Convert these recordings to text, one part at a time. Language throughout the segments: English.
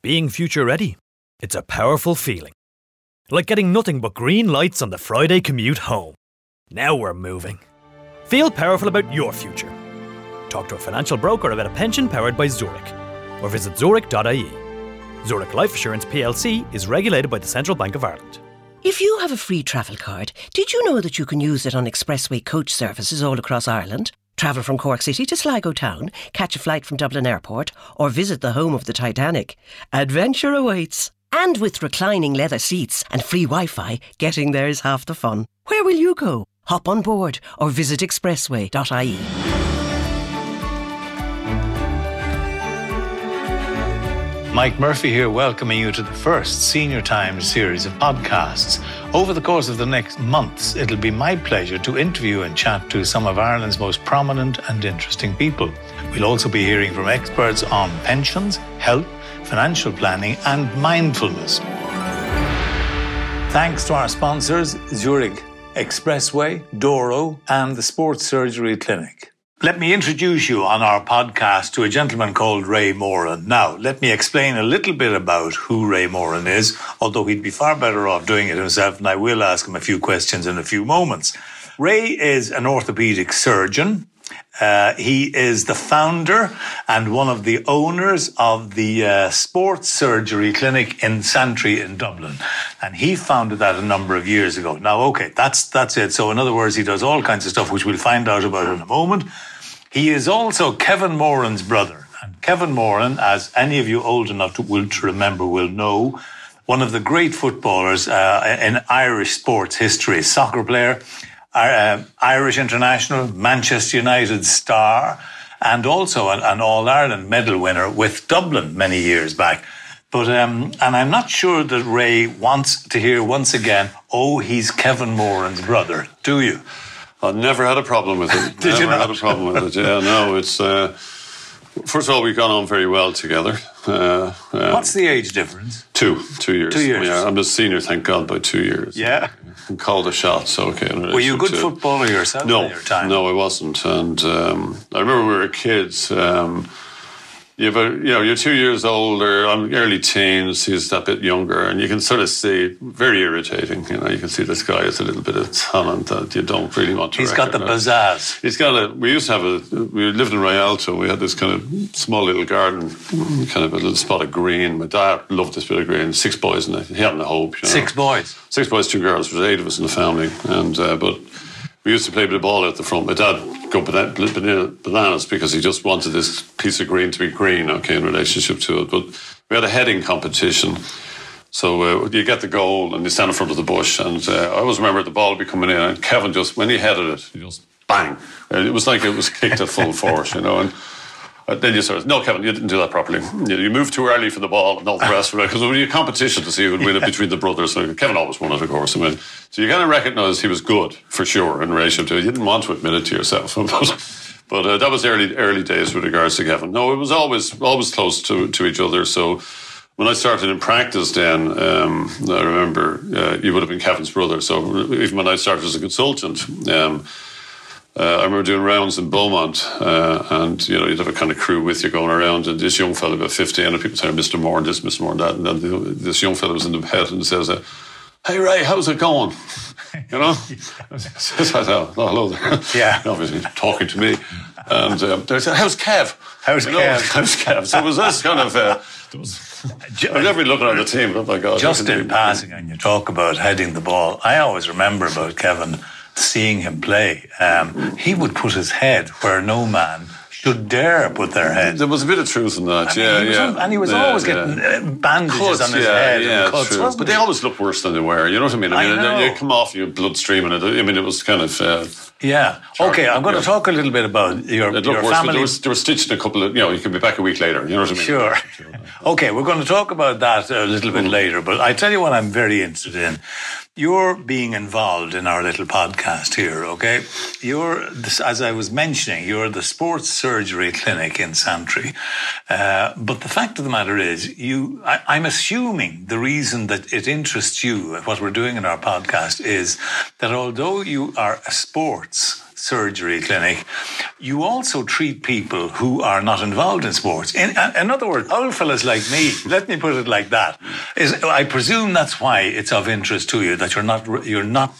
Being future ready, it's a powerful feeling. Like getting nothing but green lights on the Friday commute home. Now we're moving. Feel powerful about your future. Talk to a financial broker about a pension powered by Zurich or visit zurich.ie. Zurich Life Assurance plc is regulated by the Central Bank of Ireland. If you have a free travel card, did you know that you can use it on expressway coach services all across Ireland? Travel from Cork City to Sligo Town, catch a flight from Dublin Airport, or visit the home of the Titanic. Adventure awaits. And with reclining leather seats and free Wi Fi, getting there is half the fun. Where will you go? Hop on board or visit expressway.ie. Mike Murphy here, welcoming you to the first Senior Times series of podcasts. Over the course of the next months, it'll be my pleasure to interview and chat to some of Ireland's most prominent and interesting people. We'll also be hearing from experts on pensions, health, financial planning, and mindfulness. Thanks to our sponsors, Zurich Expressway, Doro, and the Sports Surgery Clinic. Let me introduce you on our podcast to a gentleman called Ray Moran. Now, let me explain a little bit about who Ray Moran is, although he'd be far better off doing it himself, and I will ask him a few questions in a few moments. Ray is an orthopedic surgeon. Uh, he is the founder and one of the owners of the uh, Sports Surgery Clinic in Santry in Dublin, and he founded that a number of years ago. Now, okay, that's that's it. So, in other words, he does all kinds of stuff, which we'll find out about in a moment. He is also Kevin Moran's brother, and Kevin Moran, as any of you old enough to, will, to remember, will know, one of the great footballers uh, in Irish sports history, soccer player uh, Irish international, Manchester United star, and also an, an All Ireland medal winner with Dublin many years back. But um, and I'm not sure that Ray wants to hear once again, "Oh, he's Kevin Moran's brother." Do you? I never had a problem with it. Did never you not? had a problem with it. Yeah, no, it's. Uh, first of all, we've gone on very well together. Uh, uh, What's the age difference? two, two years. Two years. Yeah, I'm a senior, thank God, by two years. Yeah. And called the shots. Okay. Were you a good to- footballer yourself No, in your time? no, I wasn't. And um, I remember we were kids. Um, you know, you're two years older. I'm early teens. He's a bit younger, and you can sort of see very irritating. You know, you can see this guy has a little bit of talent that you don't really want to. He's got the pizzazz. He's got a. We used to have a. We lived in Rialto. We had this kind of small little garden, kind of a little spot of green. My dad loved this bit of green. Six boys it. He had no hope. You know. Six boys. Six boys, two girls. There was eight of us in the family, and uh, but we used to play bit of ball at the front. My dad go bana- bana- bananas because he just wanted this piece of green to be green. Okay, in relationship to it, but we had a heading competition. So uh, you get the goal and you stand in front of the bush, and uh, I always remember the ball would be coming in, and Kevin just when he headed it, he just bang. It was like it was kicked at full force, you know. And uh, then you sort of, no, Kevin, you didn't do that properly. You, moved too early for the ball and all the rest of it. Because it was a competition to see who would win it between the brothers. So Kevin always won it, of course. I mean, so you kind of recognise he was good for sure in relation to. You didn't want to admit it to yourself, but, but uh, that was early early days with regards to Kevin. No, it was always always close to to each other. So. When I started in practice, then um, I remember uh, you would have been Kevin's brother. So even when I started as a consultant, um, uh, I remember doing rounds in Beaumont, uh, and you know you'd have a kind of crew with you going around, and this young fellow about fifteen, and people saying Mr. Moore and this, Mr. Moore and that, and then the, this young fellow was in the bed and says, uh, "Hey Ray, how's it going?" You know, says, "Oh, hello there." Yeah. obviously talking to me, and um, they said, "How's Kev?" How's You know, Kev? How's Kev? So it was this kind of. Uh, I was never been looking at the team. Oh my God! Just in passing, and you talk about heading the ball, I always remember about Kevin seeing him play. Um, he would put his head where no man should dare put their head. There was a bit of truth in that. I mean, yeah, he yeah. un- and he was Yeah, always yeah. getting uh, bandages cuts, on his yeah, head. yeah, and cuts, true. But they always look worse than they were. You know what I mean? I mean, know. you come off, you blood streaming. It. I mean, it was kind of. Uh, Yeah. Okay, I'm going to talk a little bit about your, it your worse, family. they were, they were stitched a couple of. You know, you could be back a week later. You know what I mean? Sure. Okay, we're going to talk about that a little bit later, but I tell you what I'm very interested in. You're being involved in our little podcast here, okay? You're, as I was mentioning, you're the sports surgery clinic in Santry. Uh, but the fact of the matter is, you, I, I'm assuming the reason that it interests you, what we're doing in our podcast, is that although you are a sports surgery clinic, you also treat people who are not involved in sports. In, in other words, old fellas like me, let me put it like that, is I presume that's why it's of interest to you that you're not you're not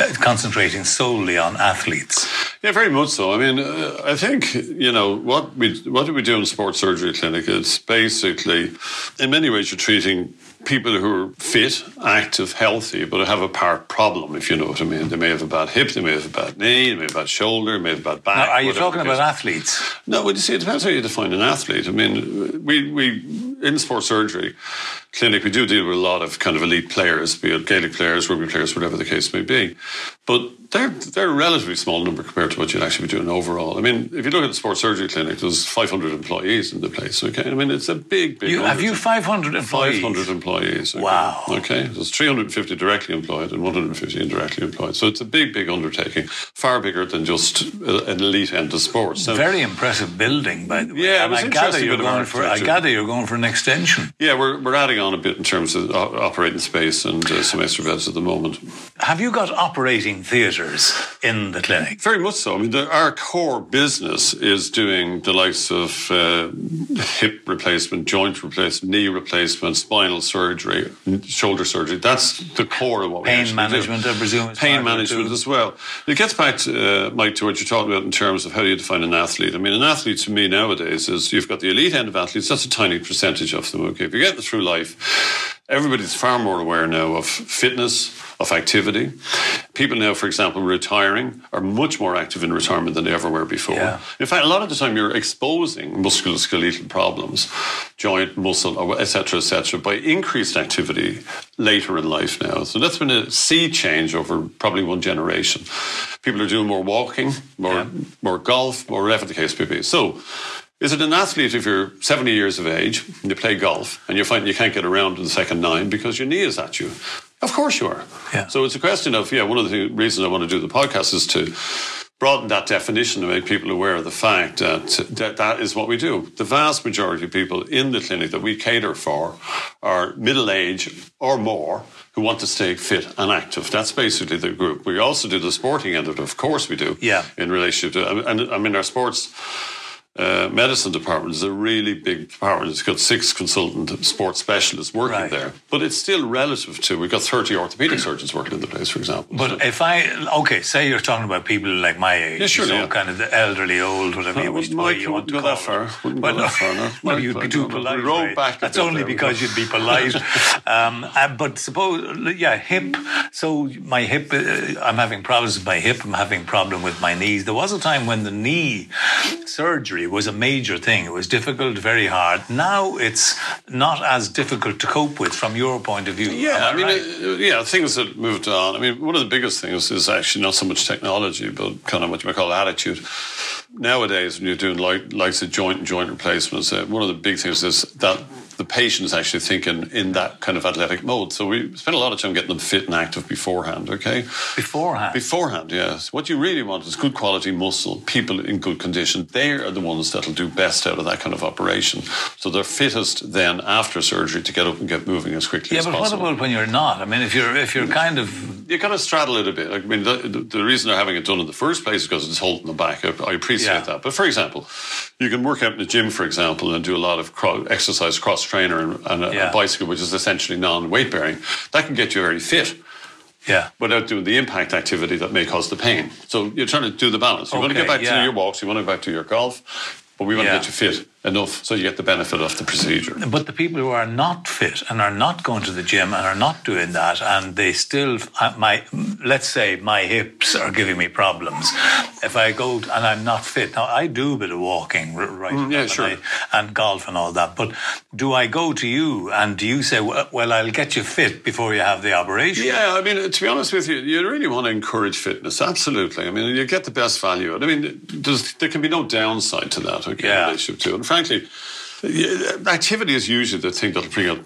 uh, concentrating solely on athletes. Yeah, very much so. I mean, uh, I think you know what we what do we do in sports surgery clinic? It's basically, in many ways, you're treating people who are fit, active, healthy, but have a part problem, if you know what I mean. They may have a bad hip, they may have a bad knee, they may have a bad shoulder, they may have a bad back. Now, are you talking about athletes? No, well, you see, it depends how you define an athlete. I mean, we, we in sports surgery clinic, we do deal with a lot of kind of elite players, be it Gaelic players, rugby players, whatever the case may be. But they're they're a relatively small number compared to what you'd actually be doing overall. I mean, if you look at the sports surgery clinic, there's 500 employees in the place. Okay, I mean it's a big, big. You, have you 500 employees? 500 employees. Okay? Wow. Okay, there's 350 directly employed and 150 indirectly employed. So it's a big, big undertaking, far bigger than just an elite end of sports. Very impressive building, by the way. Yeah, and I gather you're going for. I gather you're going for an extension. Yeah, we're we're adding on a bit in terms of operating space and uh, some extra beds at the moment. Have you got operating theatres in the clinic? Very much so. I mean, the, our core business is doing the likes of uh, hip replacement, joint replacement, knee replacement, spinal surgery, shoulder surgery. That's the core of what Pain we Pain management, do. I presume. Pain management as well. It gets back to, uh, Mike, to what you're talking about in terms of how do you define an athlete. I mean, an athlete to me nowadays is you've got the elite end of athletes. That's a tiny percentage of them. Okay, if you get through life everybody's far more aware now of fitness, of activity. People now, for example, retiring are much more active in retirement than they ever were before. Yeah. In fact, a lot of the time you're exposing musculoskeletal problems, joint, muscle, etc., etc., by increased activity later in life now. So that's been a sea change over probably one generation. People are doing more walking, more yeah. more golf, more whatever the case may be. So is it an athlete if you're 70 years of age and you play golf and you find you can't get around in the second nine because your knee is at you? Of course you are. Yeah. So it's a question of, yeah, one of the reasons I want to do the podcast is to broaden that definition to make people aware of the fact that, that that is what we do. The vast majority of people in the clinic that we cater for are middle age or more who want to stay fit and active. That's basically the group. We also do the sporting end of it, of course we do. Yeah. In relationship to, and I mean, our sports uh, medicine department is a really big department. It's got six consultant sports specialists working right. there, but it's still relative to. We've got thirty orthopedic surgeons working in the place, for example. But so. if I okay, say you're talking about people like my age, yeah, sure, so yeah. kind of the elderly, old, whatever you, wish, Mike, you want to go call that far. Wouldn't well, go that far. No. well, you'd be too polite. Right? Back That's only because you'd be polite. um, uh, but suppose, yeah, hip. So my hip, uh, I'm having problems with my hip. I'm having problem with my knees. There was a time when the knee surgery was a major thing. It was difficult, very hard. Now it's not as difficult to cope with from your point of view. Yeah, I mean, right? uh, yeah, things have moved on. I mean, one of the biggest things is actually not so much technology, but kind of what you might call attitude. Nowadays, when you're doing like likes of joint and joint replacements, uh, one of the big things is that the patient is actually thinking in that kind of athletic mode. So we spend a lot of time getting them fit and active beforehand, okay? Beforehand? Beforehand, yes. What you really want is good quality muscle, people in good condition. They are the ones that'll do best out of that kind of operation. So they're fittest then after surgery to get up and get moving as quickly yeah, as possible. possible. Yeah, but what about when you're not? I mean, if you're if you're kind of you kind of straddle it a bit. I mean, the, the reason they're having it done in the first place is because it's holding them back. I, I appreciate Yeah. that. But for example, you can work out in the gym, for example, and do a lot of cro- exercise cross trainer and, and a, Yeah. a bicycle, which is essentially non weight bearing. That can get you very fit yeah. without doing the impact activity that may cause the pain. So you're trying to do the balance. You want to get back yeah. to your walks, you want to get back to your golf, but we want Yeah. to get you fit enough so you get the benefit of the procedure. But the people who are not fit and are not going to the gym and are not doing that, and they still, uh, my, let's say my hips are giving me problems. If I go and I'm not fit, now I do a bit of walking, right? Mm, yeah, and sure. I- and golf and all that. But do I go to you and do you say, well, well, I'll get you fit before you have the operation? Yeah, I mean, to be honest with you, you really want to encourage fitness. Absolutely. I mean, you get the best value. I mean, there's, there can be no downside to that. Okay, Yeah. relationship to it. Frankly, activity is usually the thing that'll bring out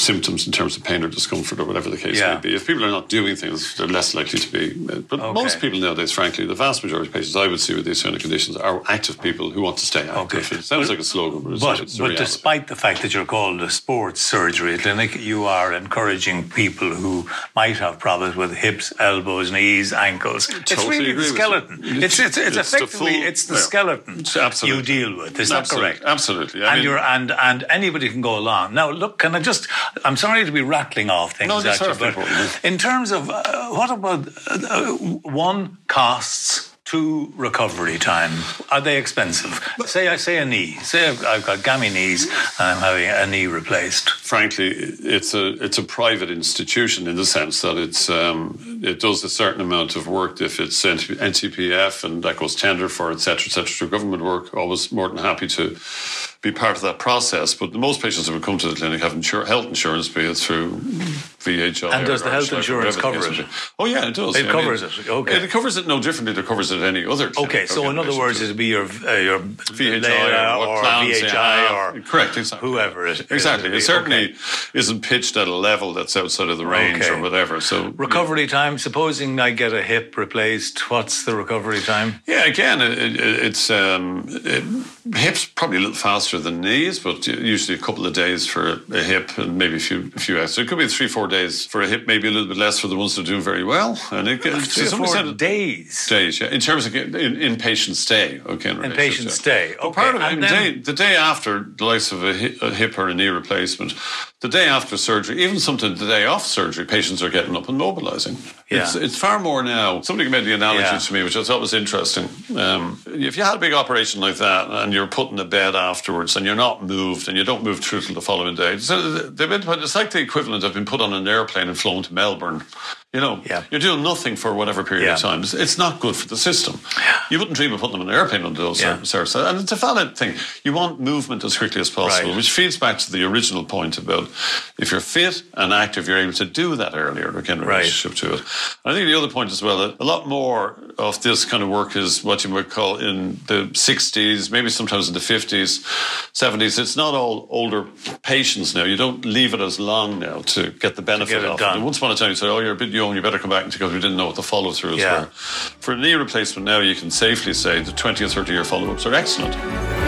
symptoms in terms of pain or discomfort or whatever the case Yeah. may be. If people are not doing things, they're less likely to be. Uh, but Okay. most people nowadays, frankly, the vast majority of patients I would see with these kind of conditions are active people who want to stay active. Okay. It sounds like a slogan, but it's, But, it's but despite the fact that you're called a sports surgery clinic, you are encouraging people who might have problems with hips, elbows, knees, ankles. it's Totally really the skeleton. It's, it's, it's, It's the effectively full- it's the yeah. skeleton absolutely. you deal with. Is that Absolutely. correct? Absolutely. I and mean- you're and and anybody can go along. Now, look, can I just? I'm sorry to be rattling off things No, you, but important. in terms of uh, what about uh, uh, one costs. Two recovery time. Are they expensive? Say I say a knee. Say I've, I've got gammy knees and I'm having a knee replaced. frankly, it's a it's a private institution in the sense that it's um, it does a certain amount of work if it's NTPF and that goes tender for etc. cetera, et cetera. So government work, always more than happy to be part of that process. But most patients who would come to the clinic have insur- health insurance, be it through VHI. And does the health Irish Life or insurance cover it? Oh yeah, it does. It I covers it, okay. It covers it no differently than it covers it any other. Okay, so in other words, it. it'd be your uh, your VHI or or VHI have. or correct, exactly. whoever it is. Exactly. It certainly Okay. isn't pitched at a level that's outside of the range Okay. or whatever. So Recovery time. Supposing I get a hip replaced, what's the recovery time? Yeah, again, it, it, it's um, hips probably a little faster than knees, but usually a couple of days for a hip and maybe a few a few extra. It could be three four days for a hip, maybe a little bit less for the ones that do very well. And it, to Three or some extent, days. days, yeah. In terms of in, inpatient stay, okay. In Inpatient stay, But okay, part of it, then- day, the day after the likes of a hip, a hip or a knee replacement, the day after surgery, even sometimes the day off surgery, patients are getting up and mobilising. It's, Yeah. it's far more now. Somebody made the analogy Yeah. to me, which I thought was interesting. Um, if you had a big operation like that and you're put in a bed afterwards and you're not moved and you don't move through till the following day, so put, it's like the equivalent of being put on an airplane and flown to Melbourne. You know, Yeah. you're doing nothing for whatever period of Yeah. time. It's, it's not good for the system. You wouldn't dream of putting them on an airplane under those Yeah. circumstances. And it's a valid thing. You want movement as quickly as possible, Right. which feeds back to the original point about if you're fit and active, you're able to do that earlier, again, in Right. relationship to it. I think the other point as well, that a lot more of this kind of work is what you might call in the 60s, maybe sometimes in the 50s, 70s. It's not all older patients now. You don't leave it as long now to get the benefit get of done. it. Once upon a time, you said, oh, you're a bit young, you better come back because we didn't know what the follow throughs Yeah. were. For a knee replacement now, you can safely say the 20 or 30 year follow ups are excellent.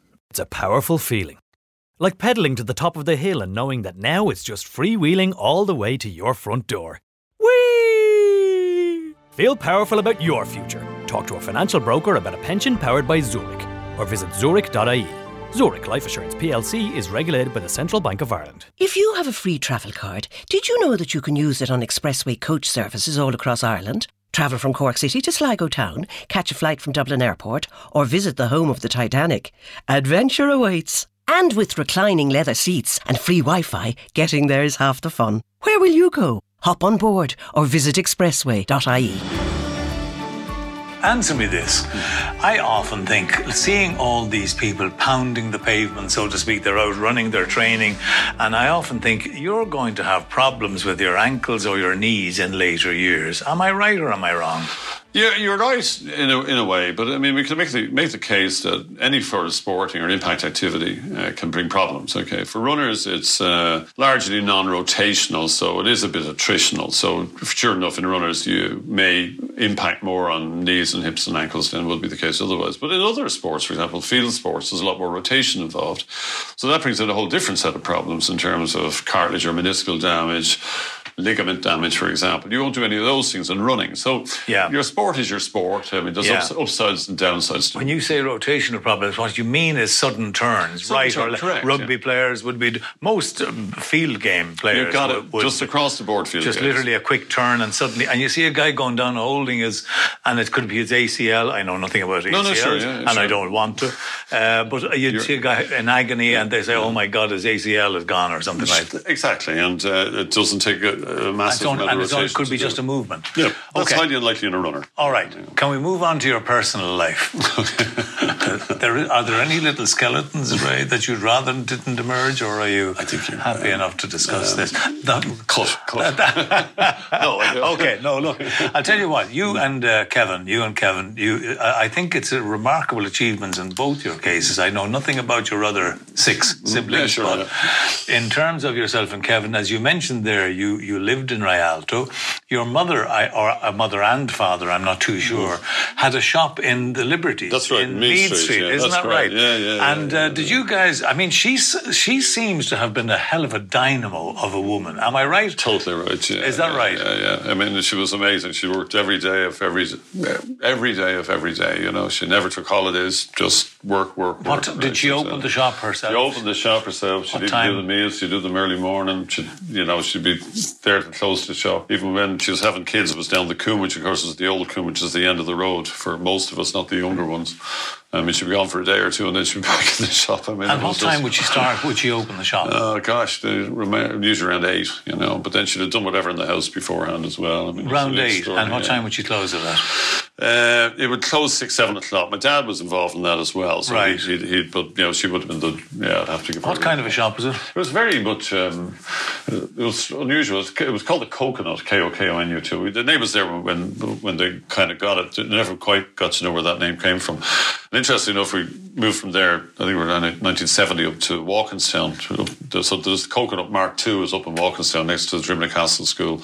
It's a powerful feeling. Like pedaling to the top of the hill and knowing that now it's just freewheeling all the way to your front door. Whee! Feel powerful about your future. Talk to a financial broker about a pension powered by Zurich or visit zurich.ie. Zurich Life Assurance plc is regulated by the Central Bank of Ireland. If you have a free travel card, did you know that you can use it on expressway coach services all across Ireland? Travel from Cork City to Sligo Town, catch a flight from Dublin Airport, or visit the home of the Titanic. Adventure awaits. And with reclining leather seats and free Wi Fi, getting there is half the fun. Where will you go? Hop on board or visit expressway.ie. Answer me this. I often think seeing all these people pounding the pavement, so to speak, they're out running, they're training, and I often think you're going to have problems with your ankles or your knees in later years. Am I right or am I wrong? Yeah, you're right in a, in a way, but I mean, we can make the make the case that any sort of sporting or impact activity uh, can bring problems. Okay, for runners, it's uh, largely non-rotational, so it is a bit attritional. So, sure enough, in runners, you may impact more on knees and hips and ankles than would be the case otherwise. But in other sports, for example, field sports, there's a lot more rotation involved, so that brings in a whole different set of problems in terms of cartilage or meniscal damage ligament damage, for example. You won't do any of those things in running. So Yeah. your sport is your sport. I mean, there's Yeah. ups, upsides and downsides to When you say rotational problems, what you mean is sudden turns, Sudden right? turn, or correct, rugby yeah. players would be most um, field game players. You've got would, it would- just across the board field. just games. literally a quick turn and suddenly, and you see a guy going down holding his, and it could be his ACL. I know nothing about ACL, No, no, sure, yeah, and I don't want to. Uh, but you'd You're- see a guy in agony, and they say, "Oh my God, his ACL is gone," or something like that. Exactly, and uh, it doesn't take a, a massive on- amount and of all- it could be just a movement. Yeah, that's Okay. highly unlikely in a runner. All right. Can we move on to your personal life? there, are there any little skeletons, Ray, that you'd rather didn't emerge, or are you I think happy enough to discuss this? That, Cut, cut. no, okay, no, look, I'll tell you what. You and uh, Kevin, you and Kevin, you. I I think it's a remarkable achievements in both your cases. I know nothing about your other six siblings, Mm-hmm. sure, but in terms of yourself and Kevin, as you mentioned there, you you lived in Rialto. Your mother, I, or a mother and father, I'm not too sure, had a shop in the Liberties. That's right, in Meath Meath Street, yeah, isn't that right? correct. Yeah, yeah, yeah, And yeah, uh, did you guys? I mean, she she seems to have been a hell of a dynamo of a woman. Am I right? Totally right. Yeah, Is that yeah, right? Yeah, yeah. I mean, she was amazing. She worked every day of every every day of every day. You know, she never took holidays. Just work, work, What work. did she open the shop herself? She opened the shop herself. She'd What time? do the meals. She'd do them early morning. She'd, you know, she'd be there to close the shop. Even when she was having kids, it was down the Coombe, which of course is the old Coombe, which is the end of the road for most of us, not the younger ones. I mean, she'd be gone for a day or two, and then she'd be back in the shop. I mean, And what time just- would she start? Would she open the shop? Oh gosh, they remi- usually around eight, you know. But then she'd have done whatever in the house beforehand as well. I mean, it's Round an eight. And extraordinary- what time would she close it at? Uh, it would close six, seven o'clock. My dad was involved in that as well. So Right. He'd, he'd, he'd, but you know, she would have been the. Yeah, I'd have to give. What kind of a shop was it? It was very much. Um, it was unusual. It was, called the Kokonut. K O K O N U T. The name was there when when they kind of got it. They never quite got to know where that name came from. And interestingly enough, we moved from there. I think we were in 1970 up to Walkinstown. So there's Kokonut Mark II is up in Walkinstown next to the Drimnagh Castle School,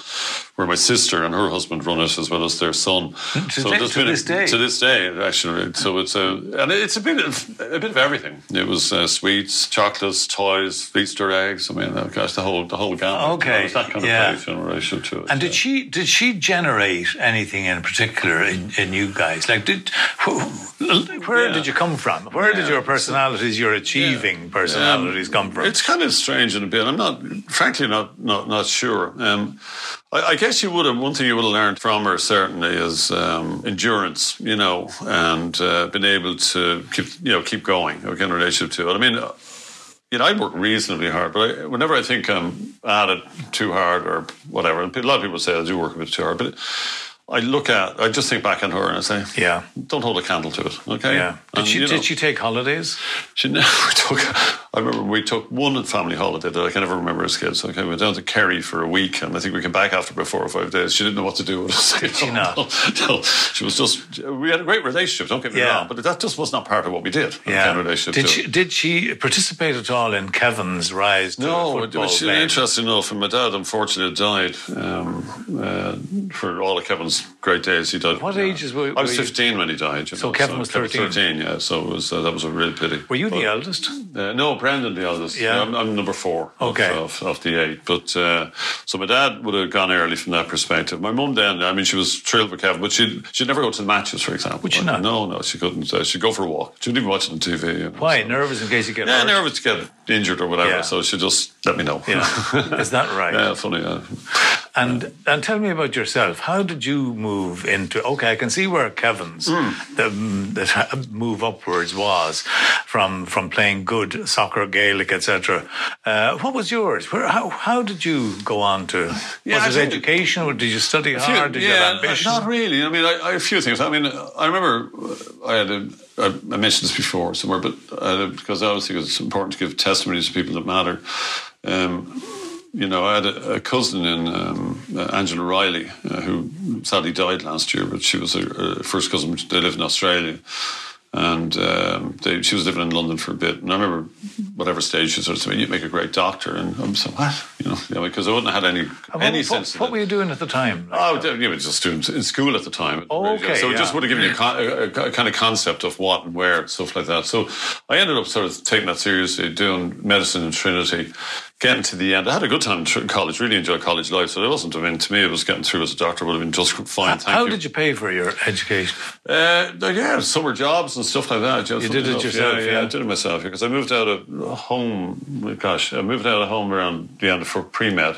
where my sister and her husband run it as well as their son. To so thi- there's to been this day? to this day, actually. So it's a and it's a bit of a bit of everything. It was uh, sweets, chocolates, toys, Easter eggs. I mean, gosh, the whole the whole gamut. Okay, you know, that kind yeah. of in relation to it. And did yeah. she did she generate anything in particular in, in you guys? Like, did wh- where Yeah. did you come from? Where did your personalities, your achieving personalities, come from? It's kind of strange in a bit. I'm not, frankly, not not not sure. Um, I, I guess you would have one thing you would have learned from her certainly is um, endurance, you know, and uh, been able to keep you know keep going okay, in relation to it. I mean. uh, You know, I work reasonably hard, but I, whenever I think I'm at it too hard or whatever, and a lot of people say I do work a bit too hard, but I look at, I just think back on her and I say, Yeah. don't hold a candle to it, okay? yeah. Did And, she you know, did she take holidays? she never took. I remember we took one family holiday that I can never remember as kids. Okay, we went down to Kerry for a week, and I think we came back after about four or five days. She didn't know what to do with us. Did she not? No, she was just. We had a great relationship. Don't get me Yeah. wrong, but that just was not part of what we did. Yeah. relationship Did she it. did she participate at all in Kevin's rise to No, which is interesting enough, and my dad unfortunately died um, uh, for all of Kevin's great days. He died. What yeah. ages were- I was were you- 15 when he died. So know, Kevin was 13? 13, yeah. So it was uh, that was a real pity. Were you the But- eldest? Uh, no, Brendan, the eldest. Yeah. I'm, I'm number four of- Okay. of, of, the eight. But uh, so my dad would have gone early from that perspective. My mum then, I mean, she was thrilled with Kevin, but she'd, she'd never go to the matches, for example. Would she Like, not? No, no, she couldn't. Uh, she'd go for a walk. She wouldn't even watch it on TV. You know, Why? so- Nervous in case you get Yeah, hurt? nervous to get injured or whatever. Yeah. So she just let me know. Yeah. Is that right? yeah, funny. Yeah. And and tell me about yourself. How did you move into? Okay, I can see where Kevin's Hmm. the, the move upwards was from from playing good soccer, Gaelic, etc. Uh, what was yours? Where, how how did you go on to? Yeah, was I it education, or did you study A few- hard? Did you have ambition? Not really. I mean, I, I, a few things. I mean, I remember I had a, I, mentioned this before somewhere, but I because I always think it's important to give testimonies to people that matter. Um, you know, I had a, a cousin in um, uh, Angela Riley uh, who sadly died last year, but she was a, a first cousin. They live in Australia. And um, they, she was living in London for a bit. And I remember, whatever stage she sort of said, you'd make a great doctor." And I'm saying, "What?" You You know, yeah, because I wouldn't have had any And any what, sense. of what were you doing at the time? Oh, d- yeah, we just students in school at the time. Oh, okay, So it yeah. just would have given you a, con- a, a kind of concept of what and where and stuff like that. So I ended up sort of taking that seriously, doing medicine in Trinity, getting to the end. I had a good time in college, really enjoyed college life. So it wasn't, I mean, to me, it was getting through as a doctor would have been just fine. Thank How you. did you pay for your education? Uh, yeah, summer jobs and stuff like that. You did it yourself, Yeah, yeah, yeah? I did it myself because I moved out of home. Gosh, I moved out of home around the end of for pre med.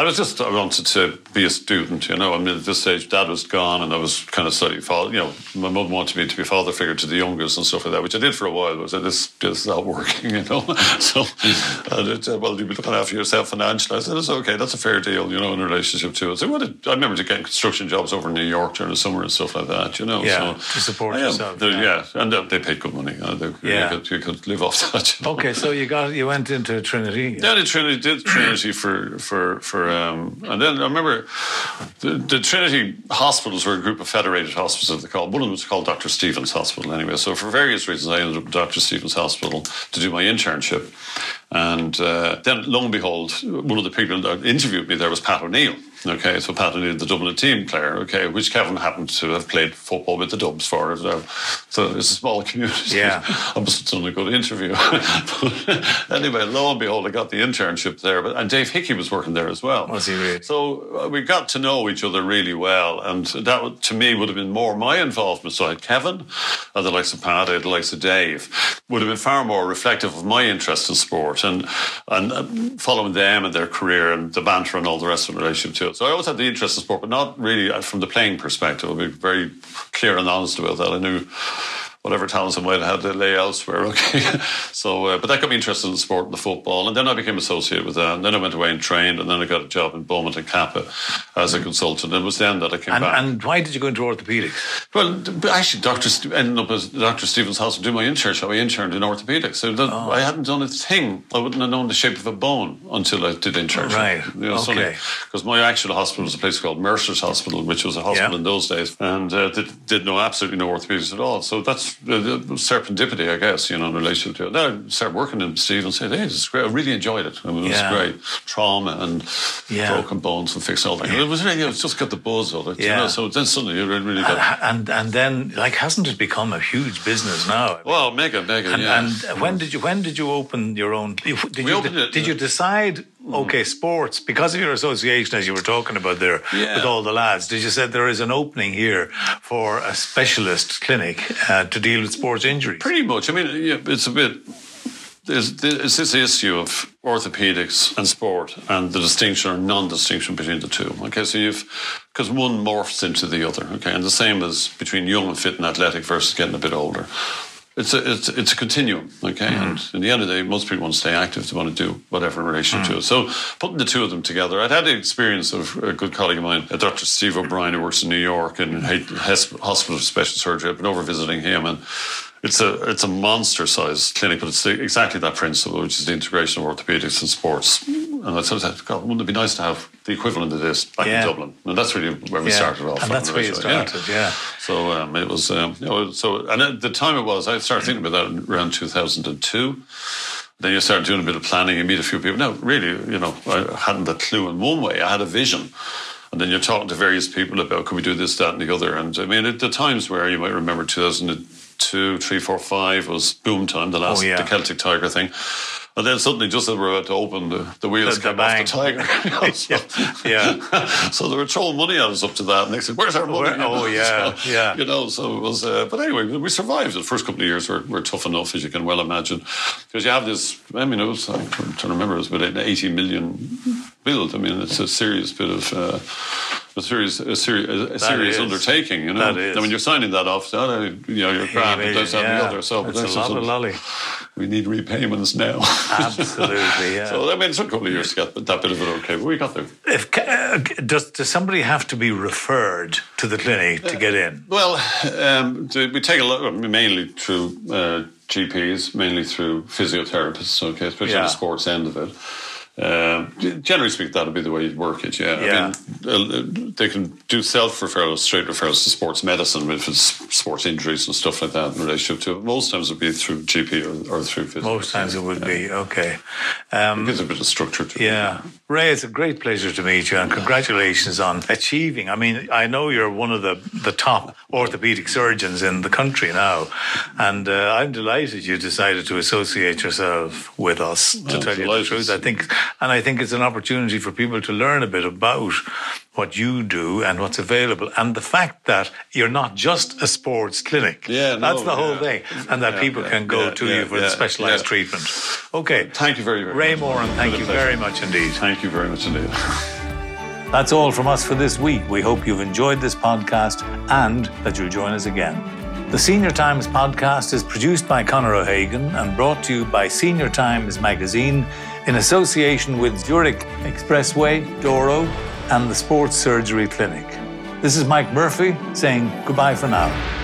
I was just I wanted to be a student, you know. I mean, at this stage, Dad was gone, and I was kind of slightly father. You know, my mum wanted me to be father figure to the youngest and stuff like that, which I did for a while. But I said, this this is not working, you know. so, and it said, well, you'll be looking after yourself financially. I said, it's okay, that's a fair deal, you know, in a relationship too. I said, what did, I remember getting construction jobs over in New York during the summer and stuff like that, you know. Yeah, so, to support yourself, yeah. Yeah, and uh, they paid good money. Uh, they, Yeah. you, could, you could live off that. You know? Okay, so you got you went into Trinity. Yeah, did Trinity, did Trinity for for for, um, and then I remember the, the Trinity hospitals were a group of federated hospitals. They called one of them was called Dr. Steevens Hospital. Anyway, so for various reasons, I ended up at Dr. Steevens Hospital to do my internship, and uh, then lo and behold, one of the people that interviewed me there was Pat O'Neill. Okay, so Pat O'Neill, the Dublin team player. Okay, which Kevin happened to have played football with the Dubs for. So, so it's a small community. Yeah. I must have done a good interview. but anyway, lo and behold, I got the internship there. But, and Dave Hickey was working there as well. Was he really? So uh, we got to know each other really well. And that, to me, would have been more my involvement. So I had Kevin, and the likes of Pat, I the likes of Dave, would have been far more reflective of my interest in sport and, and uh, following them and their career and the banter and all the rest of the relationship to So I always had the interest in sport, but not really uh, from the playing perspective. I'll be very clear and honest about that. I knew whatever talents I might have had to lay elsewhere. Okay, so uh, but that got me interested in sport and the football, and then I became associated with that. And then I went away and trained, and then I got a job in Beaumont and Cappagh as a consultant. And it was then that I came And, back. and why did you go into orthopedics? Well, actually, Doctor St- ended up as Doctor Steevens House to do my internship. I interned in orthopedics, so that, Oh. I hadn't done a thing. I wouldn't have known the shape of a bone until I did internship. Right. Okay. Because my actual hospital was a place called Mercer's Hospital, which was a hospital Yeah. in those days, and uh, did, did know absolutely no orthopedics at all. So that's uh, uh, serendipity, I guess, you know, in relation to it. Then I started working in Steevens. Said, "Hey, this is great. I really enjoyed it. I mean, it Yeah. was great. Trauma and Yeah. broken bones and fixing all that. It was really, it was just got the buzz of it. You know? So then suddenly you really got. And and then like hasn't it become a huge business now? Well, mega, mega, And, yeah. and when did you when did you open your own? Did We you opened it- did you decide? Okay, sports because of your association, as you were talking about there Yeah. with all the lads. Did you say there is an opening here for a specialist clinic uh, to deal with sports injuries? Pretty much. I mean, yeah, it's a bit. There's, there's this issue of orthopedics and sport and the distinction or non-distinction between the two. Okay, so you've because one morphs into the other. Okay, and the same as between young and fit and athletic versus getting a bit older. It's a it's it's a continuum. Okay, hmm. and in the end of the day, most people want to stay active. They want to do whatever in relation to hmm. it. So putting the two of them together, I'd had the experience of a good colleague of mine, Dr. Steve O'Brien, who works in New York Hes- Hospital of Special Surgery. I've been over visiting him and. It's a it's a monster sized clinic, but it's the, exactly that principle, which is the integration of orthopedics and sports. And I sort of said, God, wouldn't it be nice to have the equivalent of this back Yeah. in Dublin? And that's really where we Yeah. started off. And that's where you Yeah. started, yeah. So um, it was, um, you know, so and at the time it was, I started thinking about that around 2002. Then you start doing a bit of planning, you meet a few people. Now, really, you know, I hadn't a clue in one way. I had a vision. And then you're talking to various people about, can we do this, that, and the other? And I mean, at the times where you might remember 2002, 3, 4, 5 was boom time, the last, Oh, yeah. the Celtic Tiger thing. And then suddenly, just as we were about to open, the, the wheels The- the came off the. Tiger. So, Yeah. so they were throwing money at us up to that. And they said, where's our money? Where- oh, yeah, so, yeah. You know, so it was, uh, but anyway, we survived. The first couple of years were, were tough enough, as you can well imagine. Because you have this, I mean, it was, I'm trying to remember, it was about 80 million build. I mean, it's a serious bit of, uh, a serious, a serious, a serious is. undertaking, you know. That is. And when you're signing that off, uh, you know, you're grand, but that's that and the other. So, but It's a lot of lolly. We need repayments now. Absolutely, yeah. so, I mean, it took a couple of years to get that bit of it okay, but we got there. If uh, does does somebody have to be referred to the clinic to get in? Well, um, we take a lot, mainly through uh, GPs, mainly through physiotherapists, okay, especially Yeah. the sports end of it. Uh, generally speaking, that'll be the way you'd work it. Yeah, Yeah. I mean, uh, they can do self referrals, straight referrals to sports medicine if it's sports injuries and stuff like that in relationship to it. Most times it'd be through GP or, or through physical. Most times it would be okay. Um, It gives a bit of structure to it. Yeah. Ray, it's a great pleasure to meet you and congratulations on achieving. I mean, I know you're one of the, the top orthopedic surgeons in the country now. And uh, I'm delighted you decided to associate yourself with us, to Well, tell you the truth. I think, and I think it's an opportunity for people to learn a bit about what you do and what's available. And the fact that you're not just a sports clinic. Yeah, no, That's the whole yeah. thing. And that Yeah, people yeah, can go to you for specialized treatment. Okay. Thank you very, very Ray much. Moran, thank you very much indeed. Thank you very much indeed. That's all from us for this week. We hope you've enjoyed this podcast and that you'll join us again. The Senior Times podcast is produced by Conor O'Hagan and brought to you by Senior Times Magazine in association with Zurich Expressway, Doro, and the Sports Surgery Clinic. This is Mike Murphy saying goodbye for now.